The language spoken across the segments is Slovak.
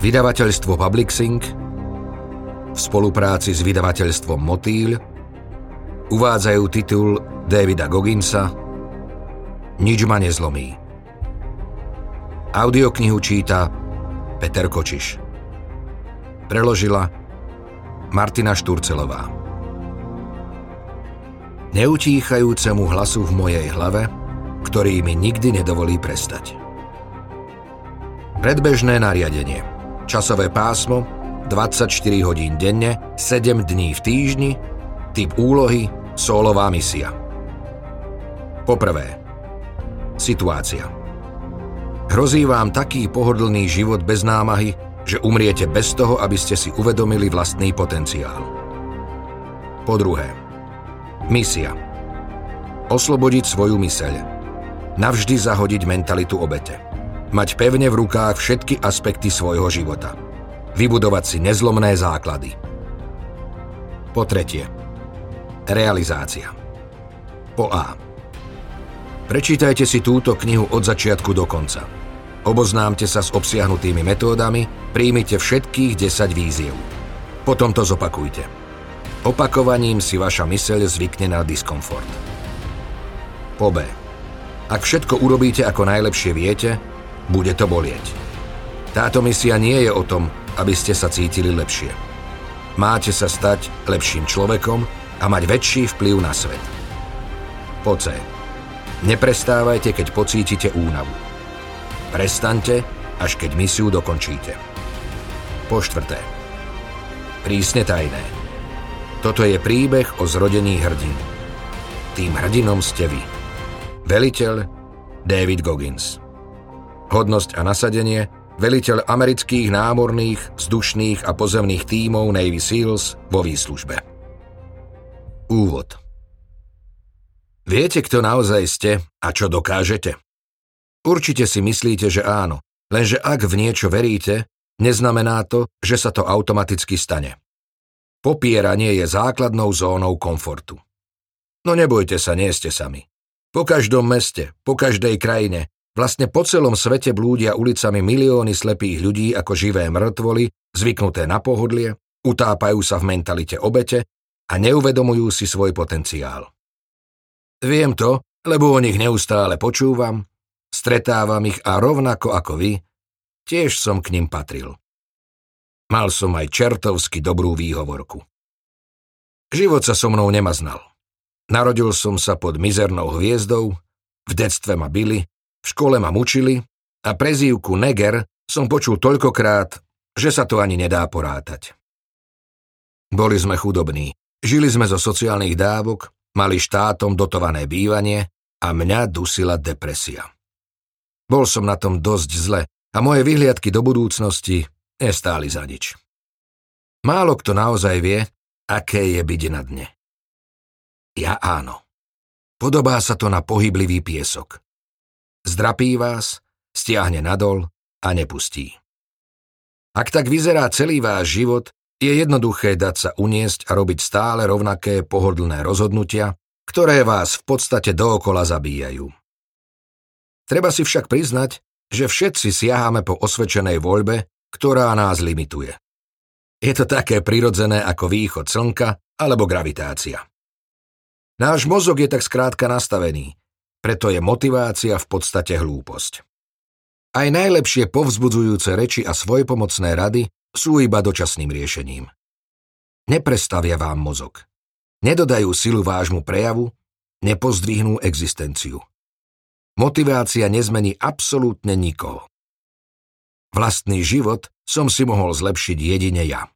Vydavateľstvo Publixing v spolupráci s vydavateľstvom Motýl uvádzajú titul Davida Gogginsa Nič ma nezlomí. Audioknihu číta Peter Kočiš. Preložila Martina Šturcelová. Neutíchajúcemu hlasu v mojej hlave, ktorý mi nikdy nedovolí prestať. Predbežné nariadenie. Časové pásmo 24 hodín denne, 7 dní v týždni, typ úlohy, solová misia. Poprvé. Situácia. Hrozí vám taký pohodlný život bez námahy, že umriete bez toho, aby ste si uvedomili vlastný potenciál. Po druhé. Misia. Oslobodiť svoju myseľ. Navždy zahodiť mentalitu obete mať pevne v rukách všetky aspekty svojho života. Vybudovať si nezlomné základy. Po tretie. Realizácia. Po A. Prečítajte si túto knihu od začiatku do konca. Oboznámte sa s obsiahnutými metódami, príjmite všetkých 10 víziev. Potom to zopakujte. Opakovaním si vaša myseľ zvykne na diskomfort. Po B. Ak všetko urobíte ako najlepšie viete, bude to bolieť. Táto misia nie je o tom, aby ste sa cítili lepšie. Máte sa stať lepším človekom a mať väčší vplyv na svet. Po C. Neprestávajte, keď pocítite únavu. Prestaňte, až keď misiu dokončíte. Po štvrté. Prísne tajné. Toto je príbeh o zrodení hrdín. Tým hrdinom ste vy. Veliteľ David Goggins. Hodnosť a nasadenie veliteľ amerických námorných, vzdušných a pozemných tímov Navy SEALs vo výslužbe. Úvod Viete, kto naozaj ste a čo dokážete? Určite si myslíte, že áno, lenže ak v niečo veríte, neznamená to, že sa to automaticky stane. Popieranie je základnou zónou komfortu. No nebojte sa, nie ste sami. Po každom meste, po každej krajine, Vlastne po celom svete blúdia ulicami milióny slepých ľudí ako živé mŕtvoly, zvyknuté na pohodlie, utápajú sa v mentalite obete a neuvedomujú si svoj potenciál. Viem to, lebo o nich neustále počúvam, stretávam ich a rovnako ako vy, tiež som k ním patril. Mal som aj čertovsky dobrú výhovorku. Život sa so mnou nemaznal. Narodil som sa pod mizernou hviezdou, v detstve ma byli, v škole ma mučili a prezývku Neger som počul toľkokrát, že sa to ani nedá porátať. Boli sme chudobní, žili sme zo sociálnych dávok, mali štátom dotované bývanie a mňa dusila depresia. Bol som na tom dosť zle a moje vyhliadky do budúcnosti nestáli za nič. Málo kto naozaj vie, aké je byť na dne. Ja áno. Podobá sa to na pohyblivý piesok. Zdrapí vás, stiahne nadol a nepustí. Ak tak vyzerá celý váš život, je jednoduché dať sa uniesť a robiť stále rovnaké pohodlné rozhodnutia, ktoré vás v podstate dookola zabíjajú. Treba si však priznať, že všetci siahame po osvedčenej voľbe, ktorá nás limituje. Je to také prirodzené ako východ slnka alebo gravitácia. Náš mozog je tak skrátka nastavený, preto je motivácia v podstate hlúposť. Aj najlepšie povzbudzujúce reči a svojpomocné rady sú iba dočasným riešením. Neprestavia vám mozog. Nedodajú silu vášmu prejavu, nepozdvihnú existenciu. Motivácia nezmení absolútne nikoho. Vlastný život som si mohol zlepšiť jedine ja.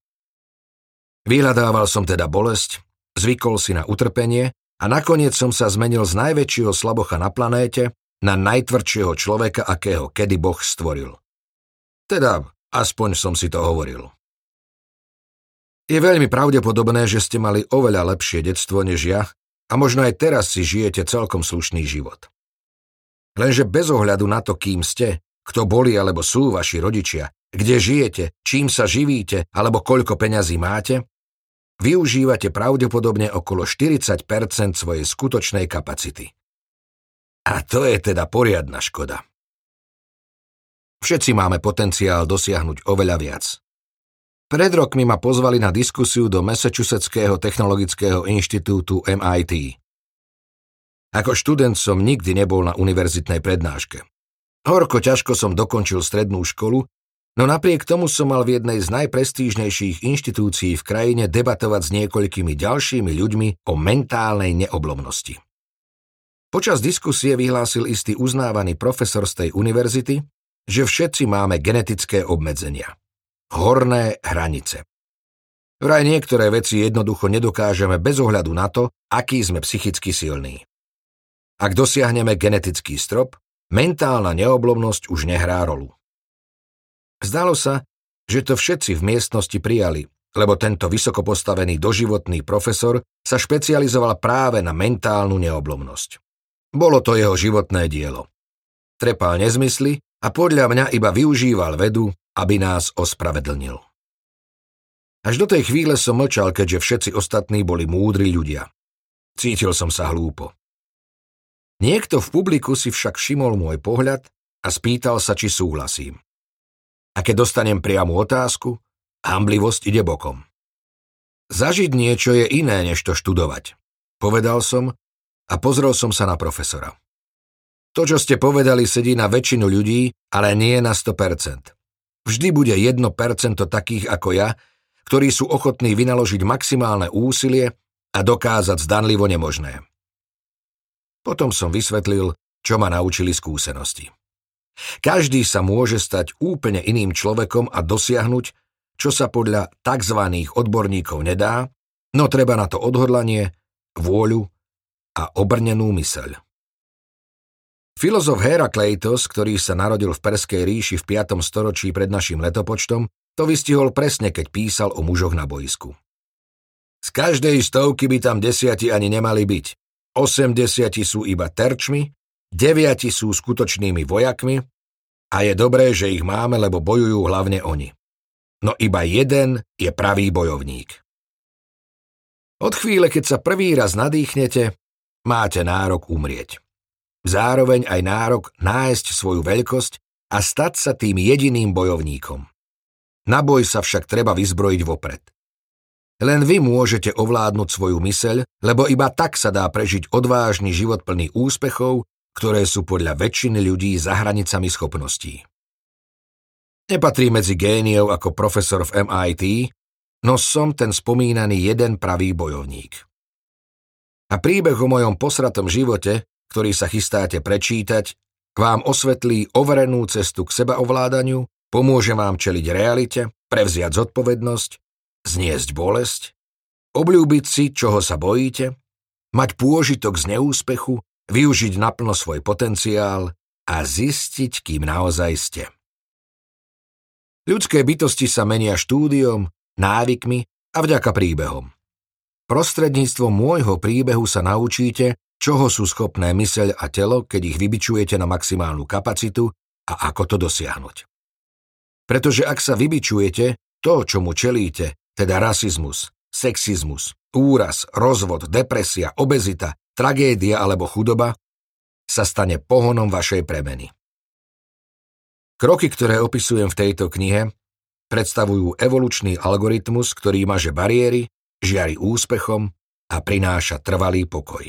Vyhľadával som teda bolesť, zvykol si na utrpenie a nakoniec som sa zmenil z najväčšieho slabocha na planéte na najtvrdšieho človeka, akého kedy Boh stvoril. Teda, aspoň som si to hovoril. Je veľmi pravdepodobné, že ste mali oveľa lepšie detstvo než ja a možno aj teraz si žijete celkom slušný život. Lenže bez ohľadu na to, kým ste, kto boli alebo sú vaši rodičia, kde žijete, čím sa živíte alebo koľko peňazí máte, využívate pravdepodobne okolo 40% svojej skutočnej kapacity. A to je teda poriadna škoda. Všetci máme potenciál dosiahnuť oveľa viac. Pred rokmi ma pozvali na diskusiu do Massachusettského technologického inštitútu MIT. Ako študent som nikdy nebol na univerzitnej prednáške. Horko ťažko som dokončil strednú školu, no napriek tomu som mal v jednej z najprestížnejších inštitúcií v krajine debatovať s niekoľkými ďalšími ľuďmi o mentálnej neoblomnosti. Počas diskusie vyhlásil istý uznávaný profesor z tej univerzity, že všetci máme genetické obmedzenia. Horné hranice. Vraj niektoré veci jednoducho nedokážeme bez ohľadu na to, aký sme psychicky silní. Ak dosiahneme genetický strop, mentálna neoblomnosť už nehrá rolu. Zdalo sa, že to všetci v miestnosti prijali, lebo tento vysoko postavený doživotný profesor sa špecializoval práve na mentálnu neoblomnosť. Bolo to jeho životné dielo. Trepal nezmysly a podľa mňa iba využíval vedu, aby nás ospravedlnil. Až do tej chvíle som mlčal, keďže všetci ostatní boli múdri ľudia. Cítil som sa hlúpo. Niekto v publiku si však všimol môj pohľad a spýtal sa, či súhlasím. A keď dostanem priamu otázku, hamblivosť ide bokom. Zažiť niečo je iné, než to študovať. Povedal som a pozrel som sa na profesora. To, čo ste povedali, sedí na väčšinu ľudí, ale nie na 100%. Vždy bude 1% takých ako ja, ktorí sú ochotní vynaložiť maximálne úsilie a dokázať zdanlivo nemožné. Potom som vysvetlil, čo ma naučili skúsenosti. Každý sa môže stať úplne iným človekom a dosiahnuť, čo sa podľa tzv. odborníkov nedá, no treba na to odhodlanie, vôľu a obrnenú myseľ. Filozof Herakleitos, ktorý sa narodil v Perskej ríši v 5. storočí pred našim letopočtom, to vystihol presne, keď písal o mužoch na boisku. Z každej stovky by tam desiati ani nemali byť. Osemdesiati sú iba terčmi, deviati sú skutočnými vojakmi a je dobré, že ich máme, lebo bojujú hlavne oni. No iba jeden je pravý bojovník. Od chvíle, keď sa prvý raz nadýchnete, máte nárok umrieť zároveň aj nárok nájsť svoju veľkosť a stať sa tým jediným bojovníkom. Na boj sa však treba vyzbrojiť vopred. Len vy môžete ovládnuť svoju myseľ, lebo iba tak sa dá prežiť odvážny život plný úspechov, ktoré sú podľa väčšiny ľudí za hranicami schopností. Nepatrí medzi géniov ako profesor v MIT, no som ten spomínaný jeden pravý bojovník. A príbeh o mojom posratom živote ktorý sa chystáte prečítať, k vám osvetlí overenú cestu k sebaovládaniu, pomôže vám čeliť realite, prevziať zodpovednosť, zniesť bolesť, obľúbiť si, čoho sa bojíte, mať pôžitok z neúspechu, využiť naplno svoj potenciál a zistiť, kým naozaj ste. Ľudské bytosti sa menia štúdiom, návykmi a vďaka príbehom. Prostredníctvom môjho príbehu sa naučíte, čoho sú schopné myseľ a telo, keď ich vybičujete na maximálnu kapacitu a ako to dosiahnuť. Pretože ak sa vybičujete, to, čomu čelíte, teda rasizmus, sexizmus, úraz, rozvod, depresia, obezita, tragédia alebo chudoba, sa stane pohonom vašej premeny. Kroky, ktoré opisujem v tejto knihe, predstavujú evolučný algoritmus, ktorý maže bariéry, žiari úspechom a prináša trvalý pokoj.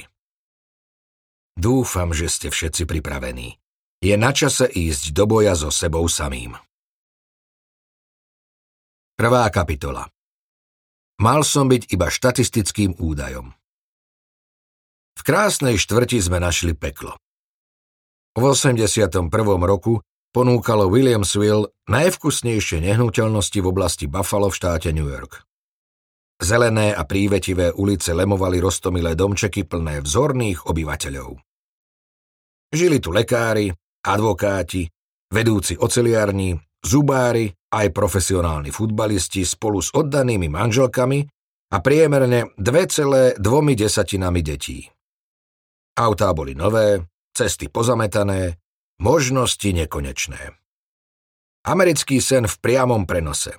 Dúfam, že ste všetci pripravení. Je na čase ísť do boja so sebou samým. Prvá kapitola Mal som byť iba štatistickým údajom. V krásnej štvrti sme našli peklo. V 81. roku ponúkalo Williamsville najvkusnejšie nehnuteľnosti v oblasti Buffalo v štáte New York. Zelené a prívetivé ulice lemovali roztomilé domčeky plné vzorných obyvateľov. Žili tu lekári, advokáti, vedúci oceliarní, zubári, aj profesionálni futbalisti spolu s oddanými manželkami a priemerne 2,2 desatinami detí. Autá boli nové, cesty pozametané, možnosti nekonečné. Americký sen v priamom prenose.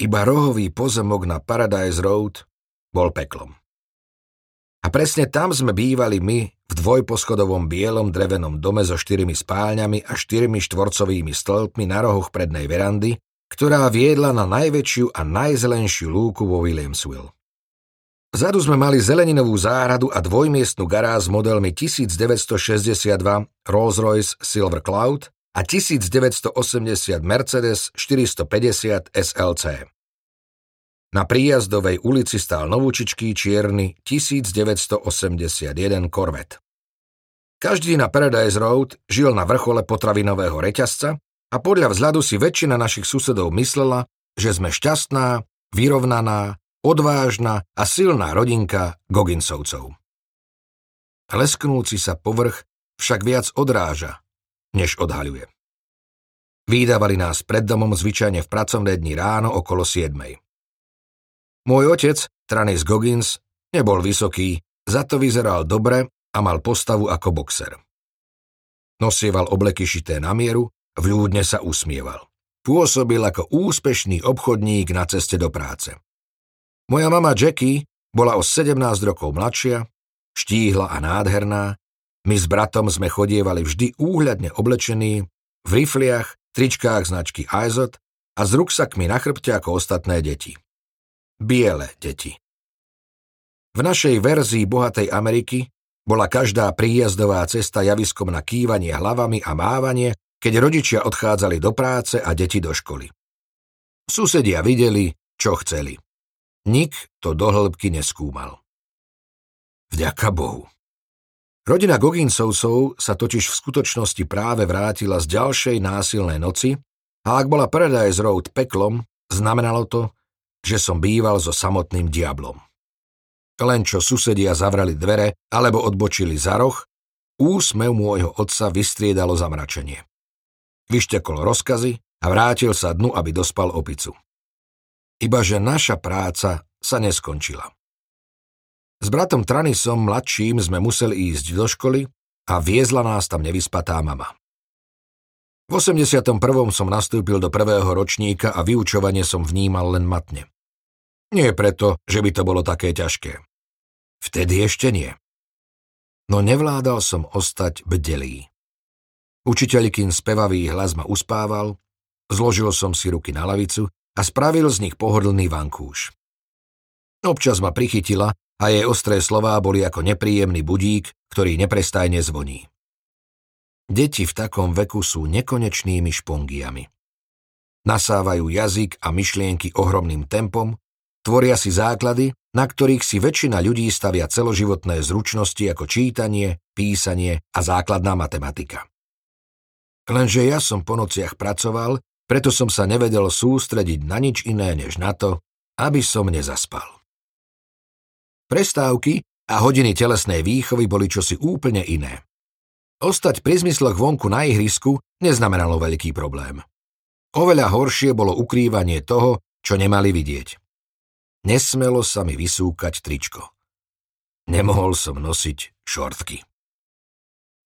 Iba rohový pozemok na Paradise Road bol peklom. A presne tam sme bývali my v dvojposchodovom bielom drevenom dome so štyrmi spálňami a štyrmi štvorcovými stĺpmi na rohoch prednej verandy, ktorá viedla na najväčšiu a najzelenšiu lúku vo Williamsville. Vzadu sme mali zeleninovú záhradu a dvojmiestnú garáž s modelmi 1962 Rolls-Royce Silver Cloud a 1980 Mercedes 450 SLC. Na príjazdovej ulici stál novúčičký čierny 1981 Corvette. Každý na Paradise Road žil na vrchole potravinového reťazca a podľa vzhľadu si väčšina našich susedov myslela, že sme šťastná, vyrovnaná, odvážna a silná rodinka Goginsovcov. Lesknúci sa povrch však viac odráža, než odhaľuje. Výdavali nás pred domom zvyčajne v pracovné dni ráno okolo 7. Môj otec, Tranis Goggins, nebol vysoký, za to vyzeral dobre a mal postavu ako boxer. Nosieval obleky šité na mieru Vľúdne sa usmieval. Pôsobil ako úspešný obchodník na ceste do práce. Moja mama Jackie bola o 17 rokov mladšia, štíhla a nádherná. My s bratom sme chodievali vždy úhľadne oblečení, v rifliach, tričkách značky Izot a s ruksakmi na chrbte ako ostatné deti. Biele deti. V našej verzii bohatej Ameriky bola každá príjazdová cesta javiskom na kývanie hlavami a mávanie keď rodičia odchádzali do práce a deti do školy. Susedia videli, čo chceli. Nik to do hĺbky neskúmal. Vďaka Bohu. Rodina Goginsovcov sa totiž v skutočnosti práve vrátila z ďalšej násilnej noci a ak bola Paradise Road peklom, znamenalo to, že som býval so samotným diablom. Len čo susedia zavrali dvere alebo odbočili za roh, úsmev môjho otca vystriedalo zamračenie vyštekol rozkazy a vrátil sa dnu, aby dospal opicu. Ibaže naša práca sa neskončila. S bratom Tranisom mladším sme museli ísť do školy a viezla nás tam nevyspatá mama. V 81. som nastúpil do prvého ročníka a vyučovanie som vnímal len matne. Nie preto, že by to bolo také ťažké. Vtedy ešte nie. No nevládal som ostať bdelý. Učiteľkin spevavý hlas ma uspával, zložil som si ruky na lavicu a spravil z nich pohodlný vankúš. Občas ma prichytila a jej ostré slová boli ako nepríjemný budík, ktorý neprestajne zvoní. Deti v takom veku sú nekonečnými špongiami. Nasávajú jazyk a myšlienky ohromným tempom, tvoria si základy, na ktorých si väčšina ľudí stavia celoživotné zručnosti ako čítanie, písanie a základná matematika. Lenže ja som po nociach pracoval, preto som sa nevedel sústrediť na nič iné než na to, aby som nezaspal. Prestávky a hodiny telesnej výchovy boli čosi úplne iné. Ostať pri zmysloch vonku na ihrisku neznamenalo veľký problém. Oveľa horšie bolo ukrývanie toho, čo nemali vidieť. Nesmelo sa mi vysúkať tričko. Nemohol som nosiť šortky.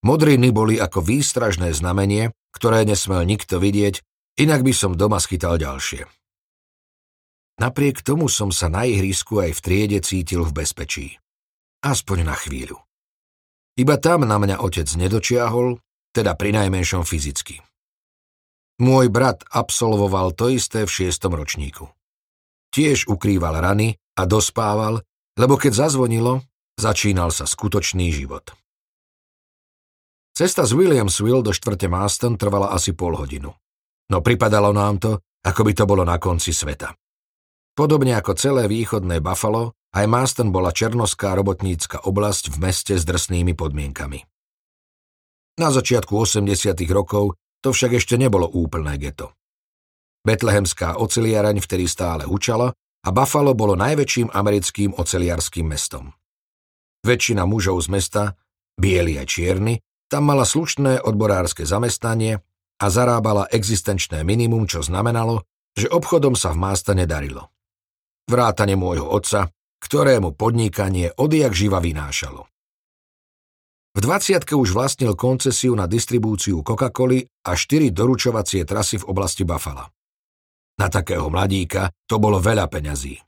Modriny boli ako výstražné znamenie, ktoré nesmel nikto vidieť, inak by som doma schytal ďalšie. Napriek tomu som sa na ihrisku aj v triede cítil v bezpečí. Aspoň na chvíľu. Iba tam na mňa otec nedočiahol, teda pri najmenšom fyzicky. Môj brat absolvoval to isté v šiestom ročníku. Tiež ukrýval rany a dospával, lebo keď zazvonilo, začínal sa skutočný život. Cesta z Williamsville do štvrte Maston trvala asi pol hodinu. No pripadalo nám to, ako by to bolo na konci sveta. Podobne ako celé východné Buffalo, aj Maston bola černoská robotnícka oblasť v meste s drsnými podmienkami. Na začiatku 80. rokov to však ešte nebolo úplné geto. Betlehemská oceliaraň vtedy stále učala a Buffalo bolo najväčším americkým oceliarským mestom. Väčšina mužov z mesta, bieli a čierni, tam mala slušné odborárske zamestnanie a zarábala existenčné minimum, čo znamenalo, že obchodom sa v Másta nedarilo. Vrátane môjho otca, ktorému podnikanie odjak živa vynášalo. V 20 už vlastnil koncesiu na distribúciu Coca-Coly a štyri doručovacie trasy v oblasti Buffalo. Na takého mladíka to bolo veľa peňazí.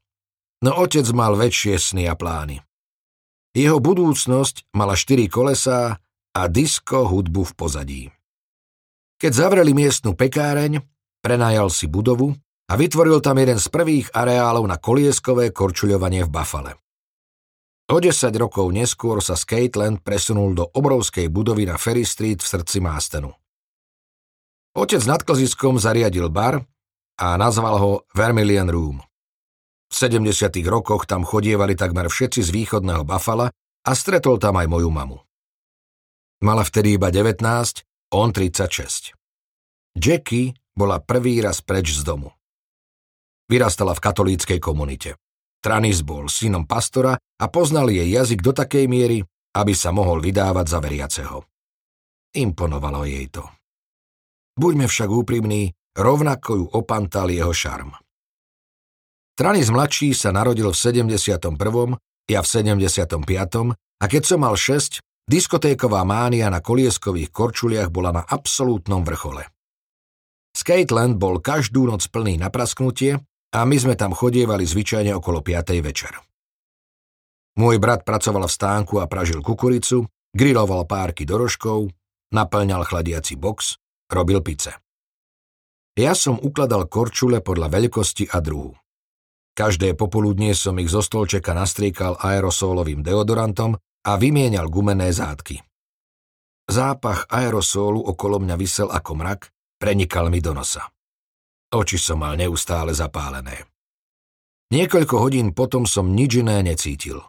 No otec mal väčšie sny a plány. Jeho budúcnosť mala štyri kolesá a disko hudbu v pozadí. Keď zavreli miestnu pekáreň, prenajal si budovu a vytvoril tam jeden z prvých areálov na kolieskové korčuľovanie v Buffale. O 10 rokov neskôr sa Skateland presunul do obrovskej budovy na Ferry Street v srdci Mástenu. Otec nad klziskom zariadil bar a nazval ho Vermilion Room. V 70. rokoch tam chodievali takmer všetci z východného Buffala a stretol tam aj moju mamu. Mala vtedy iba 19, on 36. Jackie bola prvý raz preč z domu. Vyrastala v katolíckej komunite. Tranis bol synom pastora a poznal jej jazyk do takej miery, aby sa mohol vydávať za veriaceho. Imponovalo jej to. Buďme však úprimní, rovnako ju opantal jeho šarm. Tranis mladší sa narodil v 71. ja v 75. a keď som mal 6, diskotéková mánia na kolieskových korčuliach bola na absolútnom vrchole. Skateland bol každú noc plný na prasknutie a my sme tam chodievali zvyčajne okolo 5. večer. Môj brat pracoval v stánku a pražil kukuricu, griloval párky dorožkov, naplňal chladiaci box, robil pice. Ja som ukladal korčule podľa veľkosti a druhu. Každé popoludnie som ich zo stolčeka nastriekal aerosolovým deodorantom a vymienial gumené zátky. Zápach aerosólu okolo mňa vysel ako mrak, prenikal mi do nosa. Oči som mal neustále zapálené. Niekoľko hodín potom som nič iné necítil.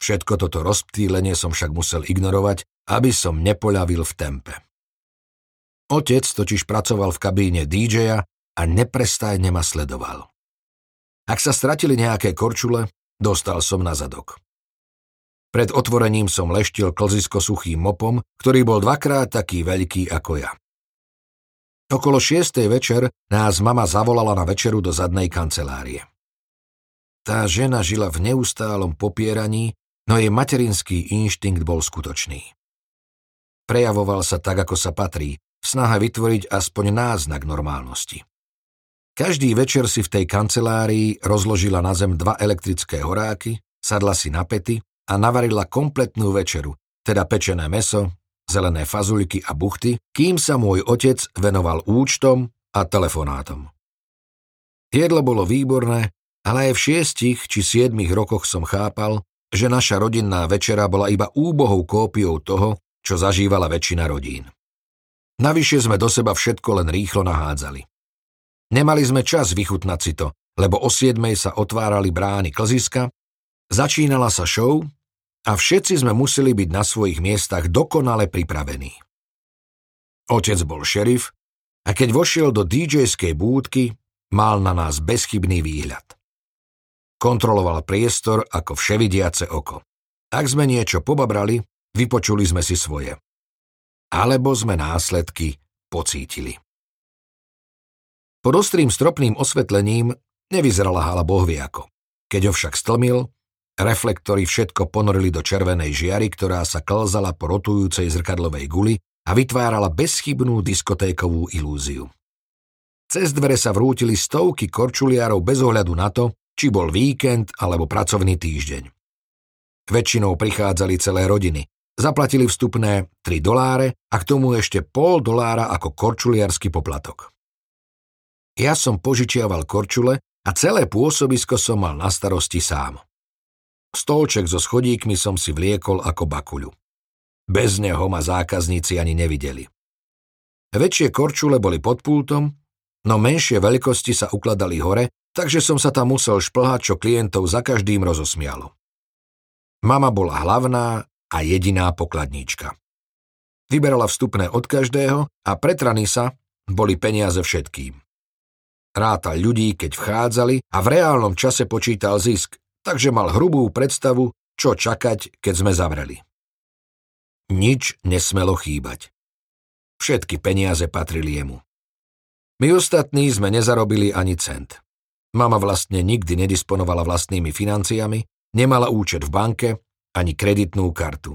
Všetko toto rozptýlenie som však musel ignorovať, aby som nepoľavil v tempe. Otec totiž pracoval v kabíne DJ-a a neprestajne ma sledoval. Ak sa stratili nejaké korčule, dostal som na zadok. Pred otvorením som leštil klzisko suchým mopom, ktorý bol dvakrát taký veľký ako ja. Okolo šiestej večer nás mama zavolala na večeru do zadnej kancelárie. Tá žena žila v neustálom popieraní, no jej materinský inštinkt bol skutočný. Prejavoval sa tak, ako sa patrí, v snahe vytvoriť aspoň náznak normálnosti. Každý večer si v tej kancelárii rozložila na zem dva elektrické horáky, sadla si na pety a navarila kompletnú večeru, teda pečené meso, zelené fazulky a buchty, kým sa môj otec venoval účtom a telefonátom. Jedlo bolo výborné, ale aj v šiestich či siedmich rokoch som chápal, že naša rodinná večera bola iba úbohou kópiou toho, čo zažívala väčšina rodín. Navyše sme do seba všetko len rýchlo nahádzali. Nemali sme čas vychutnať si to, lebo o siedmej sa otvárali brány klziska, začínala sa show a všetci sme museli byť na svojich miestach dokonale pripravení. Otec bol šerif a keď vošiel do DJ-skej búdky, mal na nás bezchybný výhľad. Kontroloval priestor ako vševidiace oko. Ak sme niečo pobabrali, vypočuli sme si svoje. Alebo sme následky pocítili. Pod ostrým stropným osvetlením nevyzerala hala bohvie ako. Keď ho však stlmil, Reflektory všetko ponorili do červenej žiary, ktorá sa klzala po rotujúcej zrkadlovej guli a vytvárala bezchybnú diskotékovú ilúziu. Cez dvere sa vrútili stovky korčuliarov bez ohľadu na to, či bol víkend alebo pracovný týždeň. Väčšinou prichádzali celé rodiny. Zaplatili vstupné 3 doláre a k tomu ešte pol dolára ako korčuliarský poplatok. Ja som požičiaval korčule a celé pôsobisko som mal na starosti sám. Stolček so schodíkmi som si vliekol ako bakuľu. Bez neho ma zákazníci ani nevideli. Väčšie korčule boli pod pultom, no menšie veľkosti sa ukladali hore, takže som sa tam musel šplhať, čo klientov za každým rozosmialo. Mama bola hlavná a jediná pokladníčka. Vyberala vstupné od každého a pre sa boli peniaze všetkým. Rátal ľudí, keď vchádzali a v reálnom čase počítal zisk, takže mal hrubú predstavu, čo čakať, keď sme zavreli. Nič nesmelo chýbať. Všetky peniaze patrili jemu. My ostatní sme nezarobili ani cent. Mama vlastne nikdy nedisponovala vlastnými financiami, nemala účet v banke ani kreditnú kartu.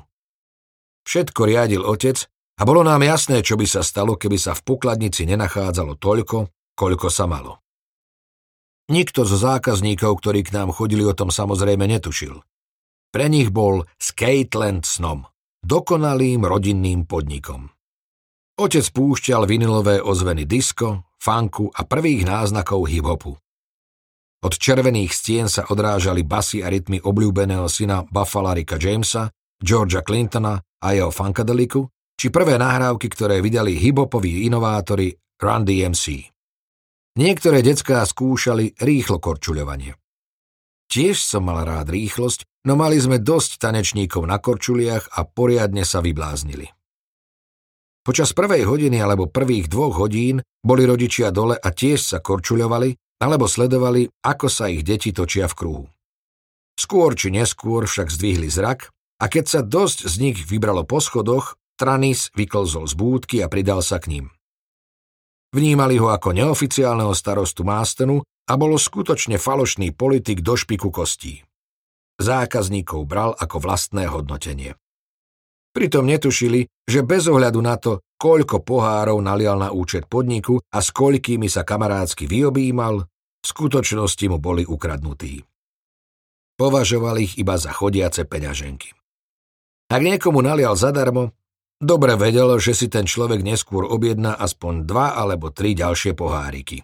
Všetko riadil otec a bolo nám jasné, čo by sa stalo, keby sa v pokladnici nenachádzalo toľko, koľko sa malo. Nikto zo zákazníkov, ktorí k nám chodili, o tom samozrejme netušil. Pre nich bol Skateland snom, dokonalým rodinným podnikom. Otec púšťal vinilové ozveny disco, funku a prvých náznakov hip-hopu. Od červených stien sa odrážali basy a rytmy obľúbeného syna Buffalo Ricka Jamesa, Georgia Clintona a jeho funkadeliku, či prvé nahrávky, ktoré vydali hip-hopoví inovátori Run DMC. Niektoré decká skúšali rýchlo korčuľovanie. Tiež som mal rád rýchlosť, no mali sme dosť tanečníkov na korčuliach a poriadne sa vybláznili. Počas prvej hodiny alebo prvých dvoch hodín boli rodičia dole a tiež sa korčuľovali alebo sledovali, ako sa ich deti točia v kruhu. Skôr či neskôr však zdvihli zrak a keď sa dosť z nich vybralo po schodoch, Tranis vyklzol z búdky a pridal sa k ním. Vnímali ho ako neoficiálneho starostu Mástenu a bolo skutočne falošný politik do špiku kostí. Zákazníkov bral ako vlastné hodnotenie. Pritom netušili, že bez ohľadu na to, koľko pohárov nalial na účet podniku a s koľkými sa kamarádsky vyobímal, v skutočnosti mu boli ukradnutí. Považoval ich iba za chodiace peňaženky. Ak niekomu nalial zadarmo, dobre vedel, že si ten človek neskôr objedná aspoň dva alebo tri ďalšie poháriky.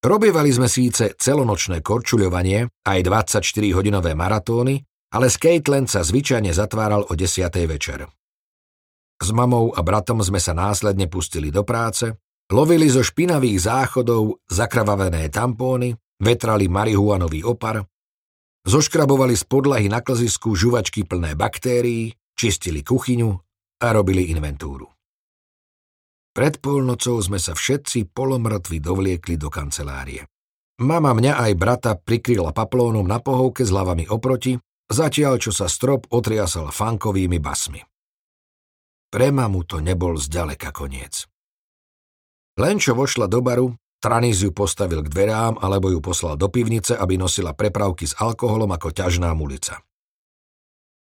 Robievali sme síce celonočné korčuľovanie, aj 24-hodinové maratóny, ale Skateland sa zvyčajne zatváral o 10. večer. S mamou a bratom sme sa následne pustili do práce, lovili zo špinavých záchodov zakravavené tampóny, vetrali marihuanový opar, zoškrabovali z podlahy na klzisku žuvačky plné baktérií, čistili kuchyňu a robili inventúru. Pred polnocou sme sa všetci polomrtvi dovliekli do kancelárie. Mama mňa aj brata prikryla paplónom na pohovke s hlavami oproti, zatiaľ čo sa strop otriasal fankovými basmi. Pre mamu to nebol zďaleka koniec. Len čo vošla do baru, Tranis ju postavil k dverám alebo ju poslal do pivnice, aby nosila prepravky s alkoholom ako ťažná mulica.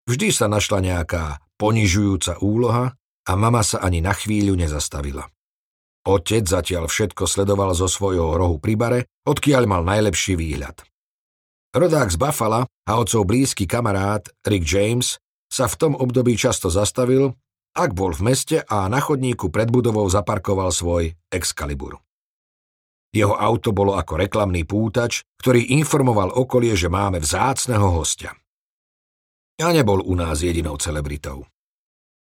Vždy sa našla nejaká ponižujúca úloha, a mama sa ani na chvíľu nezastavila. Otec zatiaľ všetko sledoval zo svojho rohu pri bare, odkiaľ mal najlepší výhľad. Rodák z Buffalo a otcov blízky kamarát Rick James sa v tom období často zastavil, ak bol v meste a na chodníku pred budovou zaparkoval svoj Excalibur. Jeho auto bolo ako reklamný pútač, ktorý informoval okolie, že máme vzácneho hostia. A nebol u nás jedinou celebritou.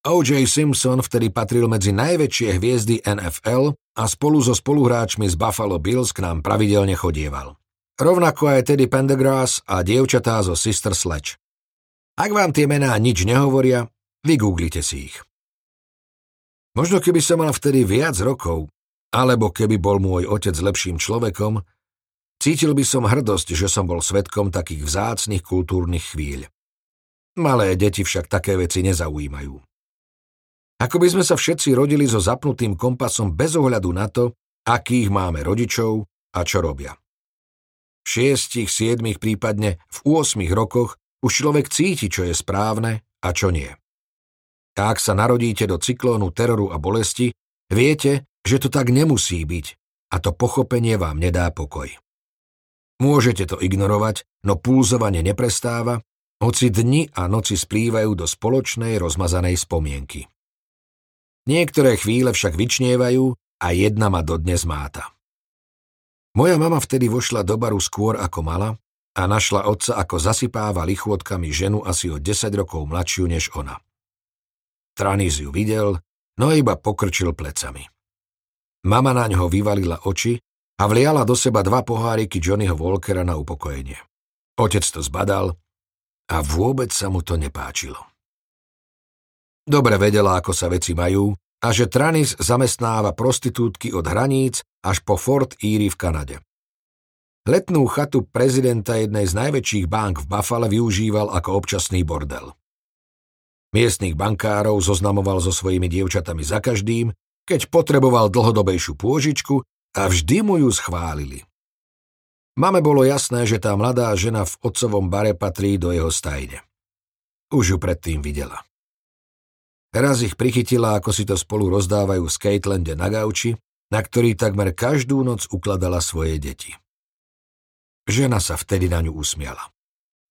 O.J. Simpson vtedy patril medzi najväčšie hviezdy NFL a spolu so spoluhráčmi z Buffalo Bills k nám pravidelne chodieval. Rovnako aj Teddy Pendergrass a dievčatá zo Sister Sledge. Ak vám tie mená nič nehovoria, vygooglite si ich. Možno keby som mal vtedy viac rokov, alebo keby bol môj otec lepším človekom, cítil by som hrdosť, že som bol svetkom takých vzácnych kultúrnych chvíľ. Malé deti však také veci nezaujímajú. Ako by sme sa všetci rodili so zapnutým kompasom bez ohľadu na to, akých máme rodičov a čo robia. V šiestich, siedmich, prípadne v 8 rokoch už človek cíti, čo je správne a čo nie. A ak sa narodíte do cyklónu teroru a bolesti, viete, že to tak nemusí byť a to pochopenie vám nedá pokoj. Môžete to ignorovať, no pulzovanie neprestáva, hoci dni a noci splývajú do spoločnej rozmazanej spomienky. Niektoré chvíle však vyčnievajú a jedna ma dodnes máta. Moja mama vtedy vošla do baru skôr ako mala a našla otca, ako zasypáva lichôdkami ženu asi o 10 rokov mladšiu než ona. Tranis ju videl, no iba pokrčil plecami. Mama na ňo vyvalila oči a vliala do seba dva poháriky Johnnyho Walkera na upokojenie. Otec to zbadal a vôbec sa mu to nepáčilo. Dobre vedela, ako sa veci majú a že Tranis zamestnáva prostitútky od hraníc až po Fort Erie v Kanade. Letnú chatu prezidenta jednej z najväčších bank v Buffale využíval ako občasný bordel. Miestných bankárov zoznamoval so svojimi dievčatami za každým, keď potreboval dlhodobejšiu pôžičku a vždy mu ju schválili. Mame bolo jasné, že tá mladá žena v otcovom bare patrí do jeho stajne. Už ju predtým videla. Raz ich prichytila, ako si to spolu rozdávajú v Skatelande na gauči, na ktorý takmer každú noc ukladala svoje deti. Žena sa vtedy na ňu usmiala.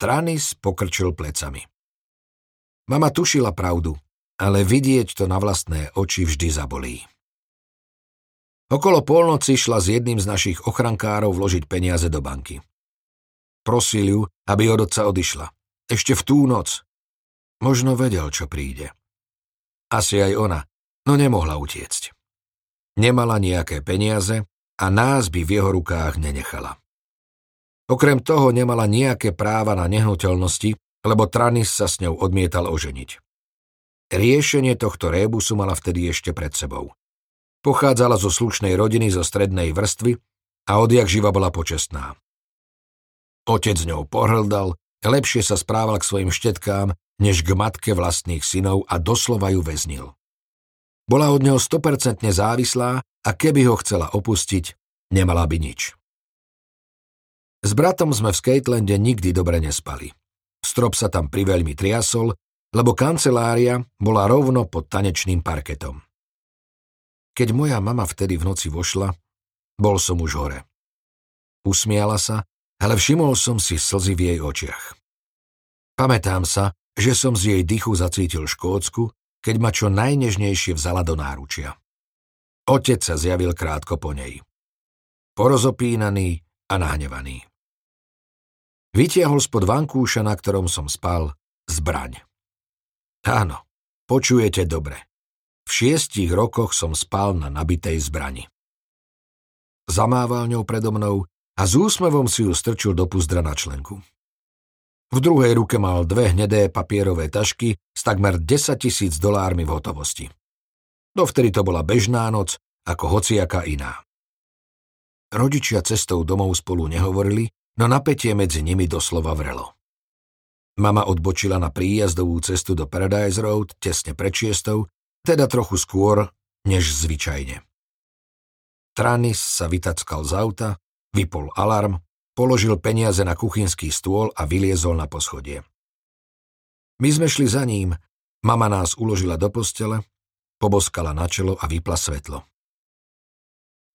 Tranis pokrčil plecami. Mama tušila pravdu, ale vidieť to na vlastné oči vždy zabolí. Okolo polnoci šla s jedným z našich ochrankárov vložiť peniaze do banky. Prosil ju, aby od otca odišla. Ešte v tú noc. Možno vedel, čo príde. Asi aj ona, no nemohla utiecť. Nemala nejaké peniaze a nás by v jeho rukách nenechala. Okrem toho nemala nejaké práva na nehnuteľnosti, lebo Tranis sa s ňou odmietal oženiť. Riešenie tohto rébusu mala vtedy ešte pred sebou. Pochádzala zo slušnej rodiny zo strednej vrstvy a odjak živa bola počestná. Otec ňou pohrdal, lepšie sa správal k svojim štetkám, než k matke vlastných synov a doslova ju väznil. Bola od neho 100% závislá a keby ho chcela opustiť, nemala by nič. S bratom sme v Skatelande nikdy dobre nespali. Strop sa tam priveľmi triasol, lebo kancelária bola rovno pod tanečným parketom. Keď moja mama vtedy v noci vošla, bol som už hore. Usmiala sa, ale všimol som si slzy v jej očiach. Pamätám sa, že som z jej dychu zacítil Škótsku, keď ma čo najnežnejšie vzala do náručia. Otec sa zjavil krátko po nej. Porozopínaný a nahnevaný. Vytiahol spod vankúša, na ktorom som spal, zbraň. Áno, počujete dobre. Šiestich rokoch som spal na nabitej zbrani. Zamával ňou predo mnou a s úsmevom si ju strčil do puzdra na členku. V druhej ruke mal dve hnedé papierové tašky s takmer 10 tisíc dolármi v hotovosti. Dovtedy to bola bežná noc, ako hociaká iná. Rodičia cestou domov spolu nehovorili, no napätie medzi nimi doslova vrelo. Mama odbočila na príjazdovú cestu do Paradise Road tesne pred šiestou, teda trochu skôr, než zvyčajne. Tranis sa vytackal z auta, vypol alarm, položil peniaze na kuchynský stôl a vyliezol na poschodie. My sme šli za ním, mama nás uložila do postele, poboskala na čelo a vypla svetlo.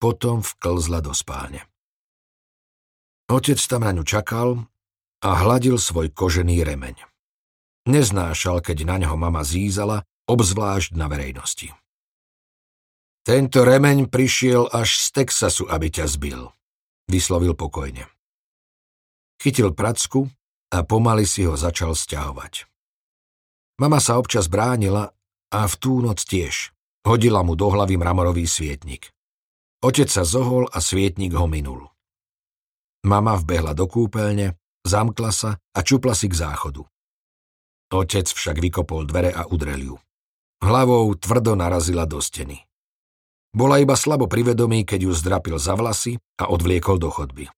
Potom vklzla do spálne. Otec tam na ňu čakal a hladil svoj kožený remeň. Neznášal, keď na ňo mama zízala, obzvlášť na verejnosti. Tento remeň prišiel až z Texasu, aby ťa zbil, vyslovil pokojne. Chytil pracku a pomaly si ho začal stiahovať. Mama sa občas bránila a v tú noc tiež. Hodila mu do hlavy mramorový svietnik. Otec sa zohol a svietnik ho minul. Mama vbehla do kúpeľne, zamkla sa a čupla si k záchodu. Otec však vykopol dvere a udrel ju. Hlavou tvrdo narazila do steny. Bola iba slabo privedomí, keď ju zdrapil za vlasy a odvliekol do chodby.